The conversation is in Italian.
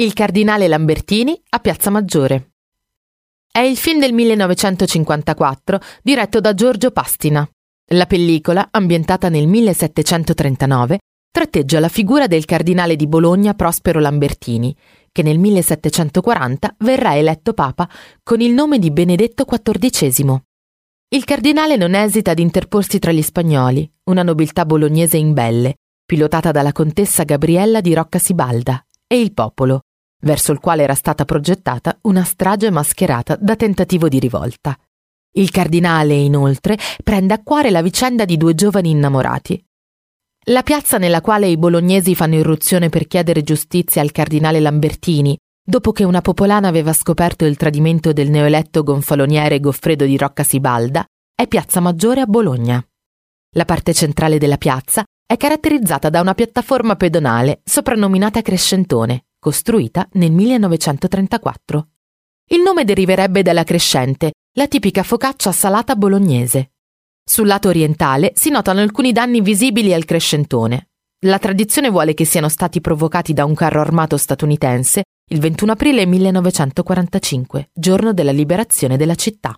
Il cardinale Lambertini a Piazza Maggiore. È il film del 1954 diretto da Giorgio Pastina. La pellicola, ambientata nel 1739, tratteggia la figura del cardinale di Bologna Prospero Lambertini, che nel 1740 verrà eletto papa con il nome di Benedetto XIV. Il cardinale non esita ad interporsi tra gli spagnoli, una nobiltà bolognese imbelle, pilotata dalla contessa Gabriella di Rocca Sibalda, e il popolo, verso il quale era stata progettata una strage mascherata da tentativo di rivolta. Il cardinale, inoltre, prende a cuore la vicenda di due giovani innamorati. La piazza nella quale i bolognesi fanno irruzione per chiedere giustizia al cardinale Lambertini, dopo che una popolana aveva scoperto il tradimento del neoeletto gonfaloniere Goffredo di Rocca Sibalda, è Piazza Maggiore a Bologna. La parte centrale della piazza è caratterizzata da una piattaforma pedonale soprannominata Crescentone, costruita nel 1934. Il nome deriverebbe dalla crescente, la tipica focaccia salata bolognese. Sul lato orientale si notano alcuni danni visibili al crescentone. La tradizione vuole che siano stati provocati da un carro armato statunitense il 21 aprile 1945, giorno della liberazione della città.